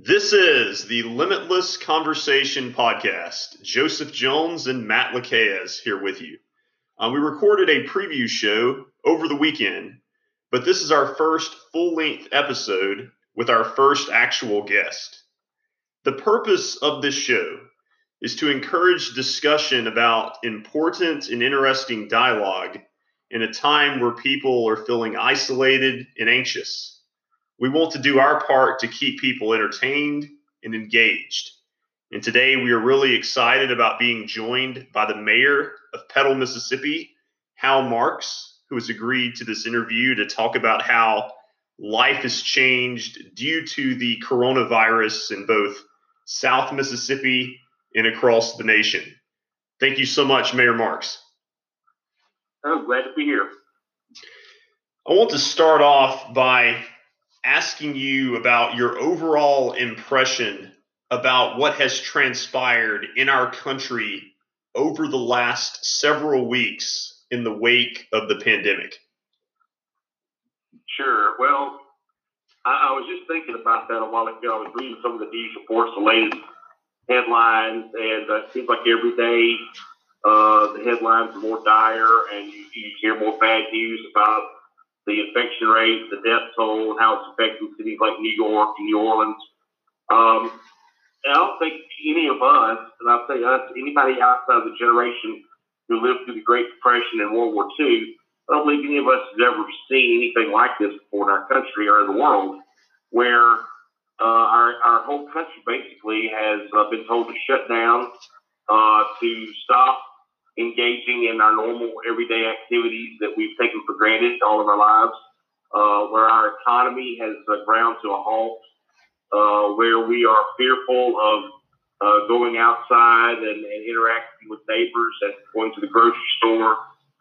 This is the Limitless Conversation podcast. Joseph Jones and Matt Lacaez here with you. Uh, we recorded a preview show over the weekend, but this is our first full length episode with our first actual guest. The purpose of this show is to encourage discussion about important and interesting dialogue in a time where people are feeling isolated and anxious we want to do our part to keep people entertained and engaged. And today we are really excited about being joined by the mayor of Petal, Mississippi, Hal Marx, who has agreed to this interview to talk about how life has changed due to the coronavirus in both South Mississippi and across the nation. Thank you so much, Mayor Marx. I'm glad to be here. I want to start off by asking you about your overall impression about what has transpired in our country over the last several weeks in the wake of the pandemic. Sure. Well, I, I was just thinking about that a while ago. I was reading some of the news reports, the latest headlines, and uh, it seems like every day uh, the headlines are more dire, and you, you hear more bad news about the infection rate, the death toll, and how it's affecting cities like New York New Orleans. Um, and I don't think any of us, and I'll say us, anybody outside of the generation who lived through the Great Depression and World War II, I don't believe any of us has ever seen anything like this before in our country or in the world, where uh, our, our whole country basically has uh, been told to shut down, uh, to stop engaging in our normal everyday activities that we've taken for granted all of our lives, uh, where our economy has uh, ground to a halt, uh, where we are fearful of uh, going outside and, and, interacting with neighbors and going to the grocery store.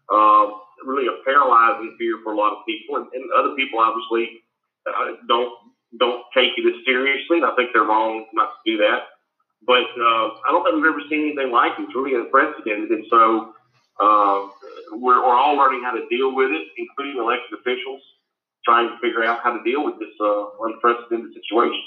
Uh, really a paralyzing fear for a lot of people, and, and other people obviously uh, don't don't take it as seriously. And I think they're wrong not to do that. But uh, I don't think we've ever seen anything like it. It's really unprecedented. And so uh, we're, we're all learning how to deal with it, including elected officials, trying to figure out how to deal with this uh, unprecedented situation.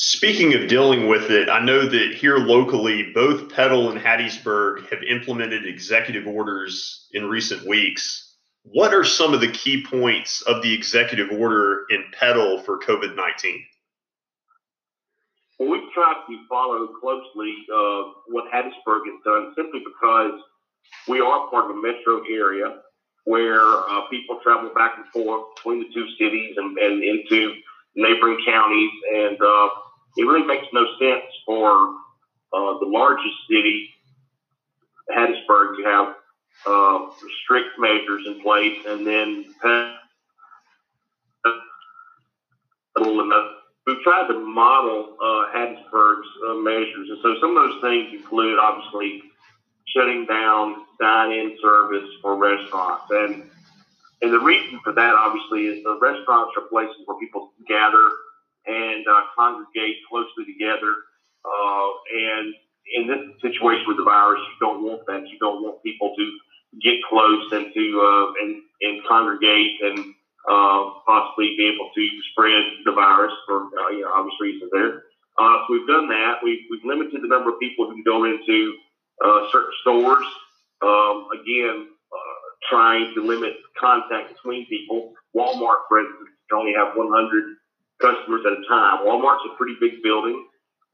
Speaking of dealing with it, I know that here locally, both Petal and Hattiesburg have implemented executive orders in recent weeks. What are some of the key points of the executive order in Petal for COVID 19? Well, we've tried to follow closely uh, what Hattiesburg has done simply because we are part of a metro area where uh, people travel back and forth between the two cities and, and into neighboring counties. And uh, it really makes no sense for uh, the largest city, Hattiesburg, to have uh, strict measures in place and then we've tried to model uh, Hattiesburg's uh, measures. And so some of those things include obviously shutting down dine-in service for restaurants. And and the reason for that obviously is the restaurants are places where people gather and uh, congregate closely together. Uh, and in this situation with the virus, you don't want that. You don't want people to get close and to uh, and and congregate and uh, possibly be able to spread the virus for uh, you know, obvious reasons there. Uh, so we've done that. We've, we've limited the number of people who can go into uh, certain stores. Um, again, uh, trying to limit contact between people. Walmart, for instance, can only have 100 customers at a time. Walmart's a pretty big building,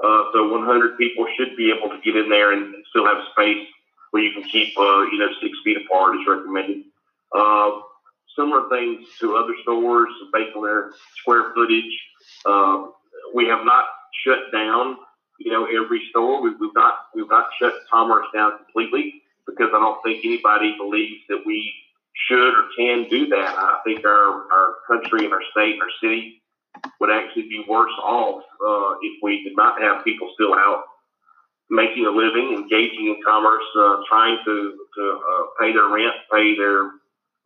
uh, so 100 people should be able to get in there and, and still have space where you can keep, uh, you know, six feet apart is recommended. Uh, similar things to other stores based on their square footage. Um, we have not shut down, you know, every store. We, we've not we've not shut commerce down completely because I don't think anybody believes that we should or can do that. I think our, our country and our state and our city would actually be worse off uh, if we did not have people still out making a living, engaging in commerce, uh, trying to, to uh, pay their rent, pay their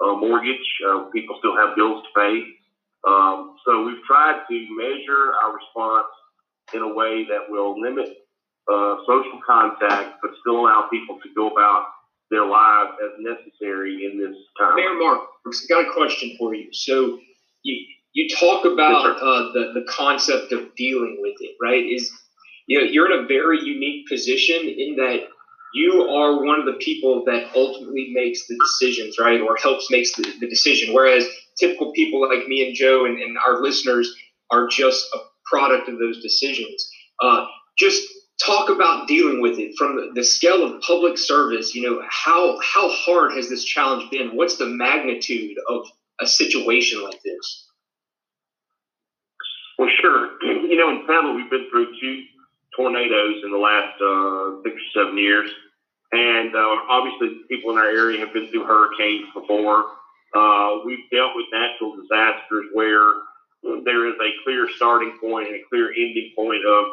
uh, mortgage. Uh, people still have bills to pay. Um, so we've tried to measure our response in a way that will limit uh, social contact, but still allow people to go about their lives as necessary in this time. Mayor Mark, I've got a question for you. So you, you talk about uh, the the concept of dealing with it, right? Is you know you're in a very unique position in that you are one of the people that ultimately makes the decisions, right, or helps makes the, the decision. Whereas typical people like me and Joe and, and our listeners are just a product of those decisions. Uh, just talk about dealing with it from the, the scale of public service. You know, how how hard has this challenge been? What's the magnitude of a situation like this? Well, sure. You know, in Petal, we've been through two tornadoes in the last uh, six or seven years. And uh, obviously, people in our area have been through hurricanes before. Uh, we've dealt with natural disasters where there is a clear starting point and a clear ending point of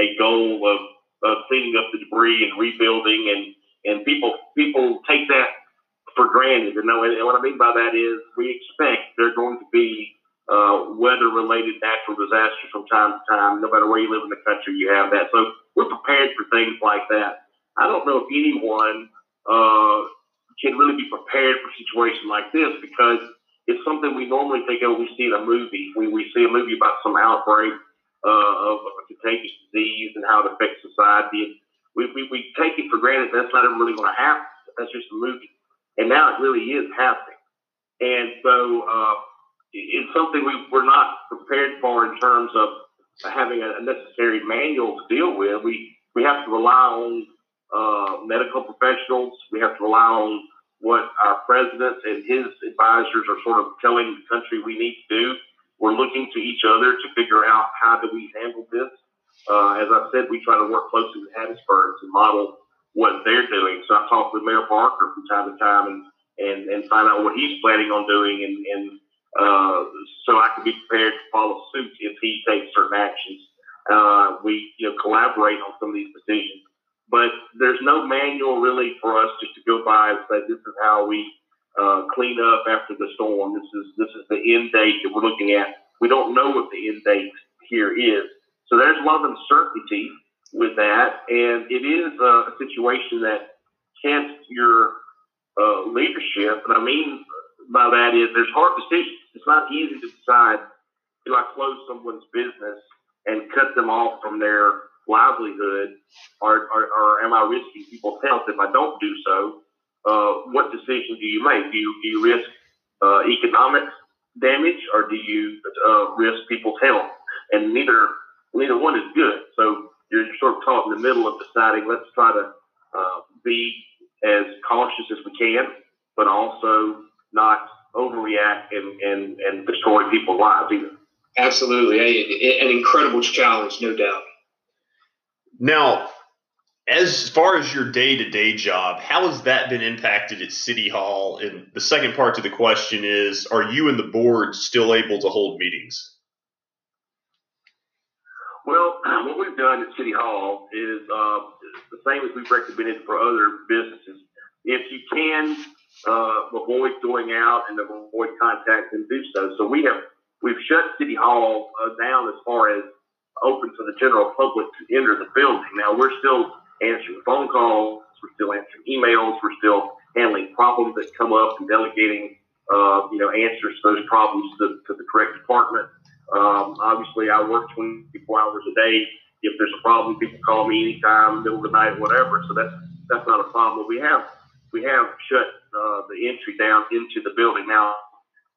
a goal of, of cleaning up the debris and rebuilding, and and people people take that for granted. And what I mean by that is we expect there are going to be uh, weather-related natural disasters from time to time. No matter where you live in the country, you have that. So we're prepared for things like that. I don't know if anyone uh, can really be prepared for a situation like this because it's something we normally think of. We see in a movie. We, we see a movie about some outbreak uh, of a contagious disease and how it affects society. We, we, we take it for granted that's not really going to happen. That's just a movie. And now it really is happening. And so uh, it's something we, we're not prepared for in terms of having a necessary manual to deal with. We, we have to rely on uh, medical professionals. We have to rely on what our president and his advisors are sort of telling the country we need to do. We're looking to each other to figure out how do we handle this. Uh, as I said, we try to work closely with Hattiesburg to model what they're doing. So I talk with Mayor Barker from time to time and, and, and find out what he's planning on doing and, and uh, so I can be prepared to follow suit if he takes certain actions. Uh, we you know collaborate on some of these decisions, but there's no manual really for us just to go by and say this is how we uh, clean up after the storm. This is this is the end date that we're looking at. We don't know what the end date here is, so there's a lot of uncertainty with that, and it is a situation that tests your uh, leadership. And I mean by that is there's hard decisions. It's not easy to decide do I close someone's business and cut them off from their livelihood, or, or, or am I risking people's health if I don't do so? Uh, what decision do you make? Do you, do you risk uh, economic damage or do you uh, risk people's health? And neither neither one is good. So you're sort of caught in the middle of deciding. Let's try to uh, be as cautious as we can, but also not overreact and, and, and destroy people's lives either. Absolutely. A, an incredible challenge, no doubt. Now, as far as your day to day job, how has that been impacted at City Hall? And the second part to the question is Are you and the board still able to hold meetings? Well, what we've done at City Hall is uh, the same as we've recommended for other businesses. If you can uh, avoid going out and avoid contact and do so. So we have we've shut City Hall uh, down as far as open to the general public to enter the building. Now we're still answering phone calls, we're still answering emails, we're still handling problems that come up and delegating uh, you know answers to those problems to, to the correct department. Um, obviously, I work 24 hours a day. If there's a problem, people call me anytime, middle of the night, whatever. So that's that's not a problem. We have we have shut uh, the entry down into the building. Now,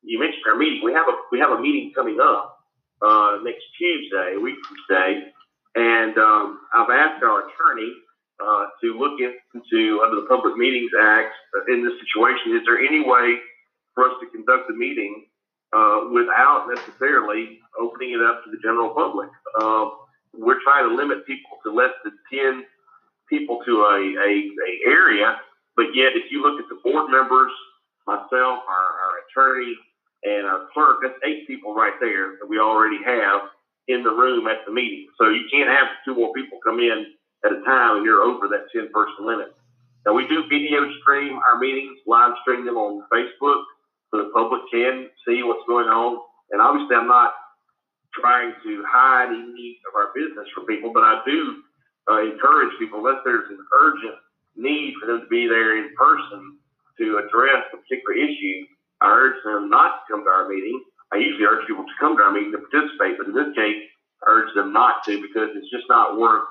you mentioned our meeting. We have a we have a meeting coming up uh, next Tuesday, a week from today, and um, I've asked our attorney uh, to look into under the Public Meetings Act uh, in this situation. Is there any way for us to conduct a meeting uh, without necessarily opening it up to the general public? Uh, we're trying to limit people to less than ten people to a, a, a area but yet, if you look at the board members, myself, our, our attorney, and our clerk, that's eight people right there that we already have in the room at the meeting. So you can't have two more people come in at a time and you're over that 10 person limit. Now, we do video stream our meetings, live stream them on Facebook so the public can see what's going on. And obviously, I'm not trying to hide any of our business from people, but I do uh, encourage people, unless there's an urgent need for them to be there in person to address a particular issue, I urge them not to come to our meeting I usually urge people to come to our meeting to participate, but in this case, I urge them not to because it's just not worth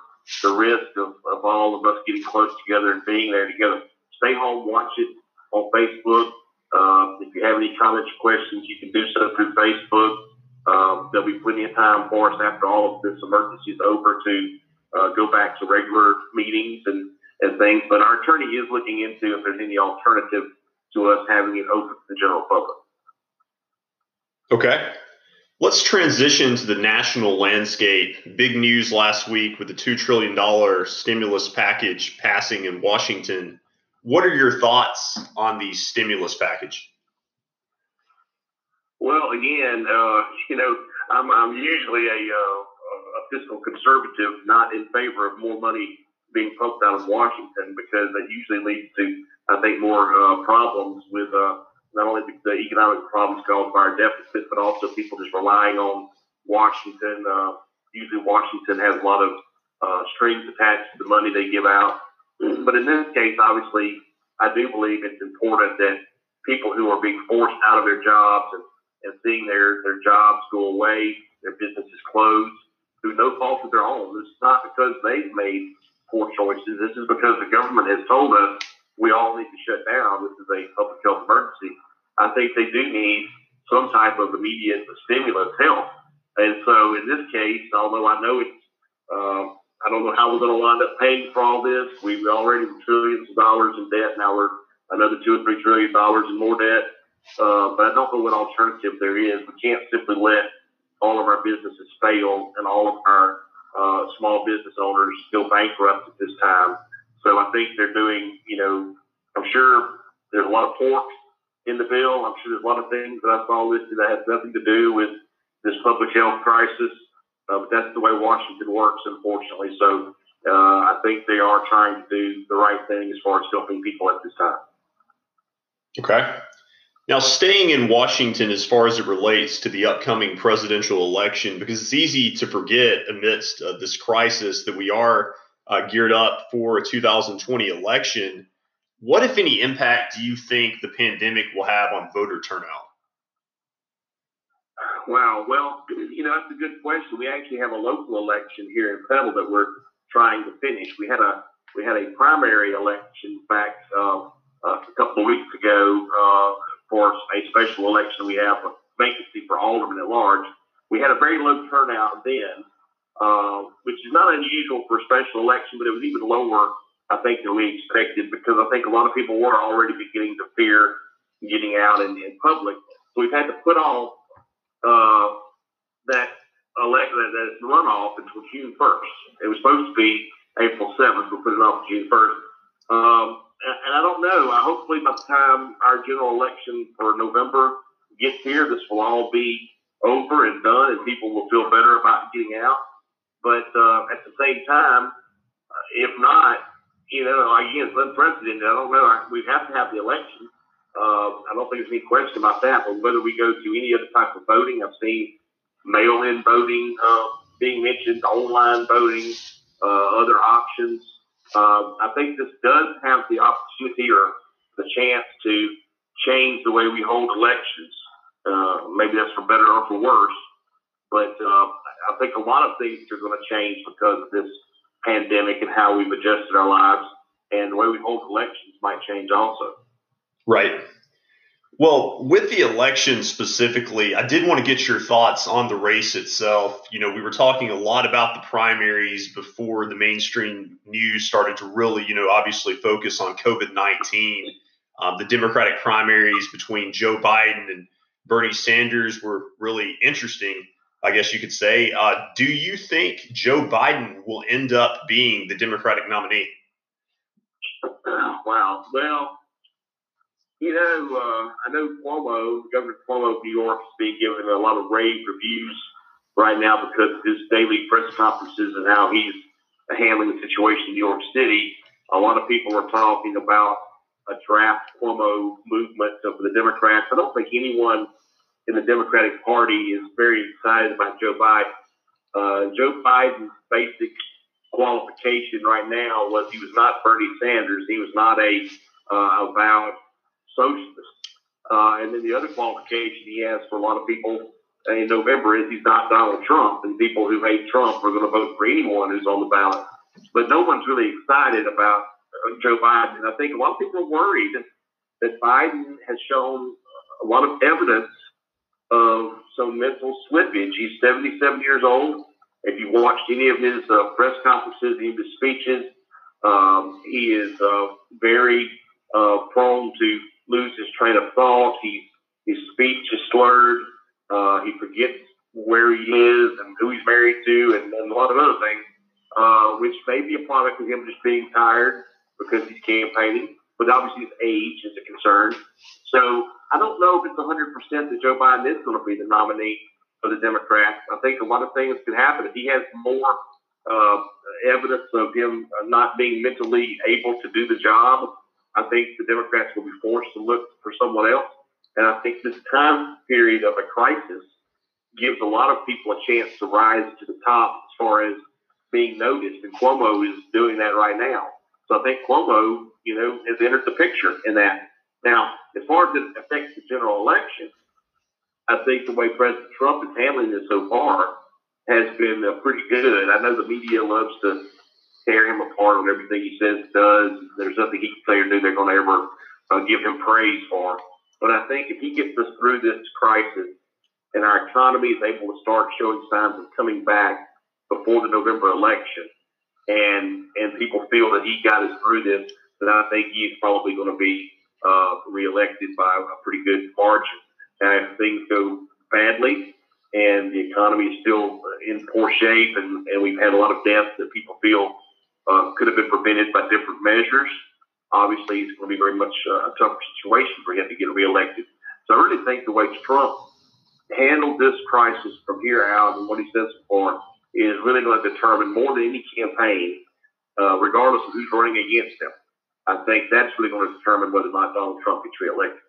the risk of, of all of us getting close together and being there together. Stay home, watch it on Facebook. Uh, if you have any comments or questions, you can do so through Facebook. Um, there'll be plenty of time for us after all of this emergency is over to uh, go back to regular meetings and, and things. But our attorney is looking into if there's any alternative to us having it open to the general public. Okay. Let's transition to the national landscape. Big news last week with the $2 trillion stimulus package passing in Washington. What are your thoughts on the stimulus package? Well, again, uh, you know, I'm, I'm usually a, uh, a fiscal conservative, not in favor of more money being pumped out of Washington because that usually leads to, I think, more uh, problems with uh, not only the, economic problems caused by our deficit, but also people just relying on Washington. Uh, usually, Washington has a lot of uh, strings attached to the money they give out. But in this case, obviously, I do believe it's important that people who are being forced out of their jobs and, and seeing their, their jobs go away, their businesses close, through no fault of their own. Is not because they've made poor choices. This is because the government has told us we all need to shut down. This is a public health emergency. I think they do need some type of immediate stimulus help. And so in this case, although I know it's, uh, I don't know how we're going to wind up paying for all this. We've already trillions of dollars in debt. Now we're another two or three trillion dollars in more debt. Uh, but I don't know what alternative there is. We can't simply let all of our businesses fail and all of our uh, small business owners go bankrupt at this time. So I think they're doing, you know, I'm sure there's a lot of pork in the bill. I'm sure there's a lot of things that I saw listed that have nothing to do with this public health crisis. Uh, but that's the way Washington works, unfortunately. So uh, I think they are trying to do the right thing as far as helping people at this time. Okay. Now, staying in Washington as far as it relates to the upcoming presidential election, because it's easy to forget amidst uh, this crisis that we are uh, geared up for a 2020 election. What, if any, impact do you think the pandemic will have on voter turnout? Wow. Well, you know, that's a good question. We actually have a local election here in Petal that we're trying to finish. We had a we had a primary election back uh, uh, a couple of weeks ago uh, for a special election. We have a vacancy for alderman at large. We had a very low turnout then, uh, which is not unusual for a special election, but it was even lower, I think, than we expected because I think a lot of people were already beginning to fear getting out in, in public. So we've had to put off uh, that election, that, that runoff until June 1st. It was supposed to be April 7th. We're putting it off June 1st. Um, and I don't know. I hopefully by the time our general election for November gets here, this will all be over and done, and people will feel better about getting out. But uh, at the same time, uh, if not, you know, again, it's unprecedented. I don't know. We have to have the election. Uh, I don't think there's any question about that. But whether we go to any other type of voting, I've seen mail-in voting uh, being mentioned, online voting, uh, other options. Um, I think this does have the opportunity or the chance to change the way we hold elections. Uh, maybe that's for better or for worse, but uh, I think a lot of things are going to change because of this pandemic and how we've adjusted our lives, and the way we hold elections might change also. Right. Well, with the election specifically, I did want to get your thoughts on the race itself. You know, we were talking a lot about the primaries before the mainstream news started to really, you know, obviously focus on COVID 19. Um, the Democratic primaries between Joe Biden and Bernie Sanders were really interesting, I guess you could say. Uh, do you think Joe Biden will end up being the Democratic nominee? Wow. Well, you know, uh, I know Cuomo, Governor Cuomo of New York, is being given a lot of rave reviews right now because of his daily press conferences and how he's handling the situation in New York City. A lot of people are talking about a draft Cuomo movement for the Democrats. I don't think anyone in the Democratic Party is very excited about Joe Biden. Uh, Joe Biden's basic qualification right now was he was not Bernie Sanders. He was not a uh, avowed socialist. Uh, and then the other qualification he has for a lot of people in November is he's not Donald Trump, and people who hate Trump are going to vote for anyone who's on the ballot. But no one's really excited about Joe Biden. And I think a lot of people are worried that Biden has shown a lot of evidence of some mental slippage. He's 77 years old. If you watched any of his uh, press conferences, any of his speeches, um, he is uh, very uh, prone to lose his train of thought. He, his speech is slurred. Uh, he forgets where he is and who he's married to and, and a lot of other things, uh, which may be a product of him just being tired because he's campaigning. But obviously, his age is a concern. So I don't know if it's 100% that Joe Biden is going to be the nominee for the Democrats. I think a lot of things could happen. If he has more uh, evidence of him not being mentally able to do the job, I think the Democrats will be forced to look for someone else. And I think this time period of a crisis gives a lot of people a chance to rise to the top as far as being noticed. And Cuomo is doing that right now. So I think Cuomo, you know, has entered the picture in that. Now, as far as it affects the general election, I think the way President Trump is handling this so far has been uh, pretty good. I know the media loves to tear him apart on everything he says does. There's nothing he can say or do they're going to ever uh, give him praise for. But I think if he gets us through this crisis and our economy is able to start showing signs of coming back before the November election, and and people feel that he got us through this, then I think he's probably going to be uh, reelected by a pretty good margin. And if things go badly and the economy is still in poor shape, and, and we've had a lot of deaths that people feel uh, could have been prevented by different measures. Obviously, it's going to be very much uh, a tougher situation for him to get reelected. So I really think the way Trump handled this crisis from here out and what he says far is really going to determine more than any campaign, uh, regardless of who's running against him. I think that's really going to determine whether or not Donald Trump gets reelected.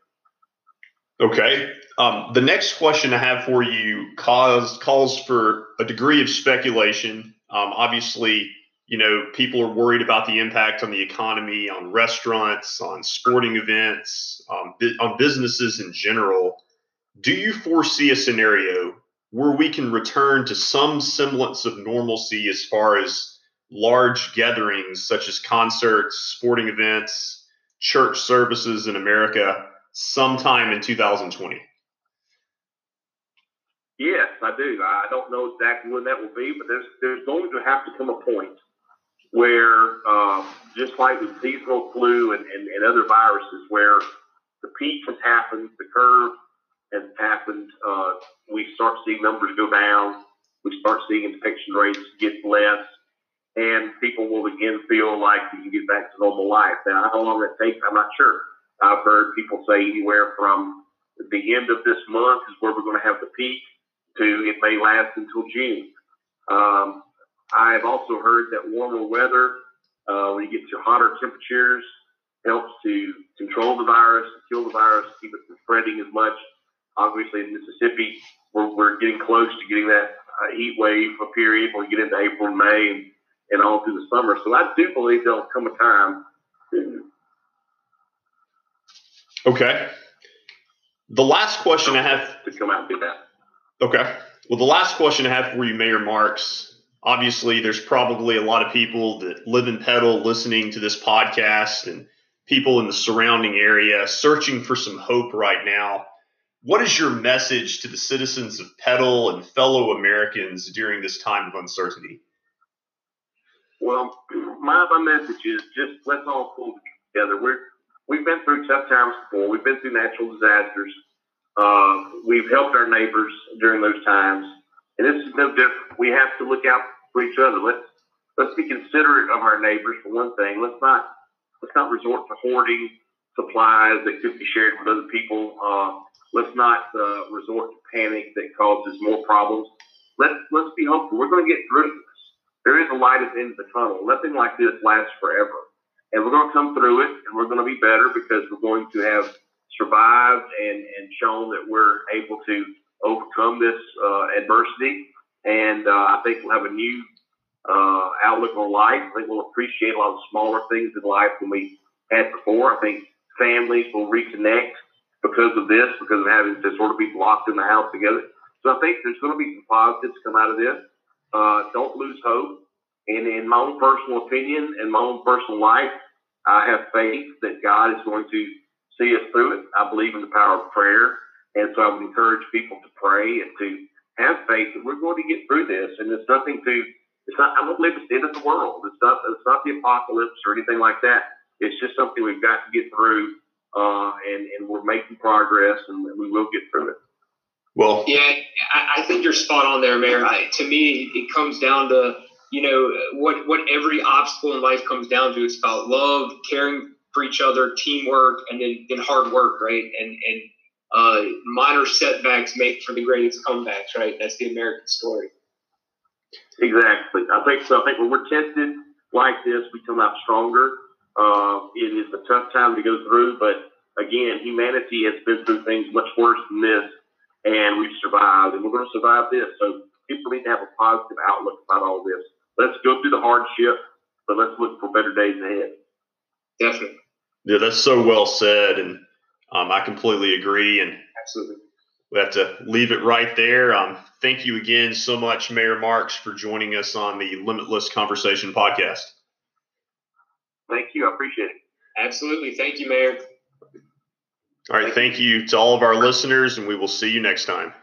Okay. Um, the next question I have for you calls calls for a degree of speculation. Um, obviously, you know, people are worried about the impact on the economy, on restaurants, on sporting events, um, on businesses in general. Do you foresee a scenario where we can return to some semblance of normalcy as far as large gatherings such as concerts, sporting events, church services in America sometime in 2020? Yes, I do. I don't know exactly when that will be, but there's there's going to have to come a point where, um, just like with seasonal flu and, and, and, other viruses, where the peak has happened, the curve has happened, uh, we start seeing numbers go down, we start seeing infection rates get less, and people will again feel like you can get back to normal life. Now, how long that takes, I'm not sure. I've heard people say anywhere from the end of this month is where we're going to have the peak to it may last until June. Um, I've also heard that warmer weather, uh, when you get to hotter temperatures, helps to control the virus, kill the virus, keep it from spreading as much. Obviously, in Mississippi, we're, we're getting close to getting that uh, heat wave a period when we get into April and May and, and all through the summer. So I do believe there'll come a time. Okay. The last question I have to come out and do that. Okay. Well, the last question I have for you, Mayor Marx, obviously there's probably a lot of people that live in Petal listening to this podcast and people in the surrounding area searching for some hope right now. What is your message to the citizens of Petal and fellow Americans during this time of uncertainty? Well, my, my message is just let's all pull together. We're, we've been through tough times before. We've been through natural disasters. Uh, we've helped our neighbors during those times. And this is no different. We have to look out for each other. Let's let's be considerate of our neighbors for one thing. Let's not let's not resort to hoarding supplies that could be shared with other people. Uh, let's not uh, resort to panic that causes more problems. Let's let's be hopeful. We're going to get through this. There is a light at the end of the tunnel. Nothing like this lasts forever, and we're going to come through it, and we're going to be better because we're going to have survived and and shown that we're able to overcome this uh, adversity. And uh, I think we'll have a new uh, outlook on life. I think we'll appreciate a lot of smaller things in life than we had before. I think families will reconnect because of this, because of having to sort of be locked in the house together. So I think there's going to be some positives come out of this. Uh, don't lose hope. And in my own personal opinion and my own personal life, I have faith that God is going to see us through it. I believe in the power of prayer. And so I would encourage people to pray and to have faith that we're going to get through this. And it's nothing to, it's not, I don't believe it's the end of the world. It's not, it's not the apocalypse or anything like that. It's just something we've got to get through. Uh, and, and we're making progress and we will get through it. Well, yeah, I, I think you're spot on there, Mayor. I, to me, it comes down to, you know, what, what every obstacle in life comes down to. It's about love, caring for each other, teamwork, and then, then hard work, right? And, and uh, minor setbacks make for the greatest comebacks, right? That's the American story. Exactly. I think so. I think when we're tested like this, we come out stronger. Uh, it is a tough time to go through, but again, humanity has been through things much worse than this, and we've survived, and we're going to survive this. So people need to have a positive outlook about all this. Let's go through the hardship, but let's look for better days ahead. Definitely. Yeah, that's so well said, and um, I completely agree. And absolutely, we have to leave it right there. Um, thank you again so much, Mayor Marx, for joining us on the Limitless Conversation podcast. Thank you. I appreciate it. Absolutely. Thank you, Mayor. All right. Thank you to all of our listeners, and we will see you next time.